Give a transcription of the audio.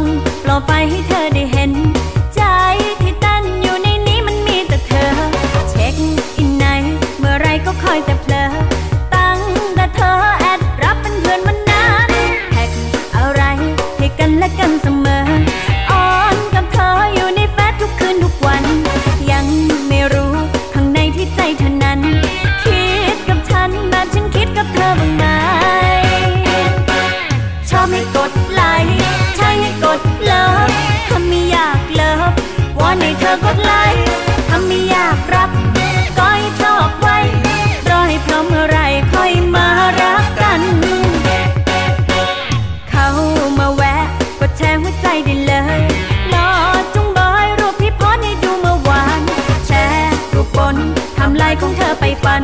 งปล่อไฟให้เธอได้เห็น ใจที่ตั้นอยู่ในนี้มันมีแต่เธอ เช็คอินไหน เมื่อไรก็คอยแต่เพลอตั้งแต่เธอแอดรับเป็นเพื่อนมันนั้นแท็กอะไรให้กันและกันเสมอ กดไลค์ทำไม่อยากรับก้อยชอบไว้รอให้พร้อมเมื่อไรค่อยมารักกัน เข้ามาแวะกดแชร์หัวใจได้เลยรอจุงบอยรูปพี่โพสให้ดูเมื่อวาน แชร์รูปบนทำลายของเธอไปฝัน